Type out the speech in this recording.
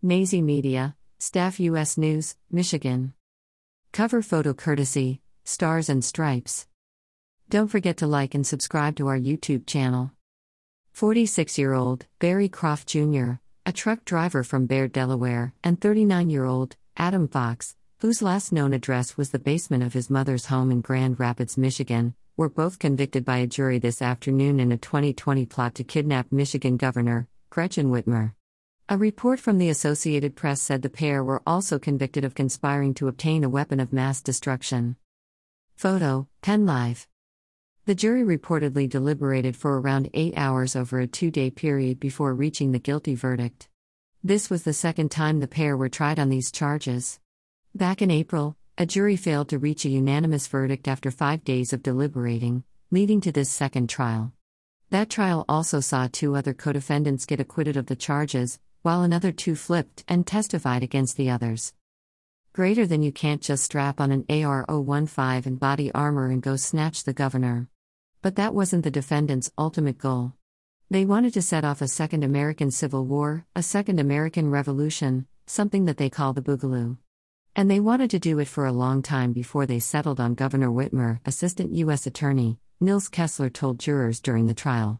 Maisie Media, Staff U.S. News, Michigan. Cover photo courtesy, Stars and Stripes. Don't forget to like and subscribe to our YouTube channel. 46 year old Barry Croft Jr., a truck driver from Bear, Delaware, and 39 year old Adam Fox, whose last known address was the basement of his mother's home in Grand Rapids, Michigan, were both convicted by a jury this afternoon in a 2020 plot to kidnap Michigan Governor Gretchen Whitmer. A report from the Associated Press said the pair were also convicted of conspiring to obtain a weapon of mass destruction. Photo Penn Live. The jury reportedly deliberated for around eight hours over a two day period before reaching the guilty verdict. This was the second time the pair were tried on these charges. Back in April, a jury failed to reach a unanimous verdict after five days of deliberating, leading to this second trial. That trial also saw two other co defendants get acquitted of the charges, while another two flipped and testified against the others. Greater than you can't just strap on an AR 015 and body armor and go snatch the governor. But that wasn't the defendants' ultimate goal. They wanted to set off a second American Civil War, a second American Revolution, something that they call the Boogaloo. And they wanted to do it for a long time before they settled on Governor Whitmer, Assistant U.S. Attorney, Nils Kessler told jurors during the trial.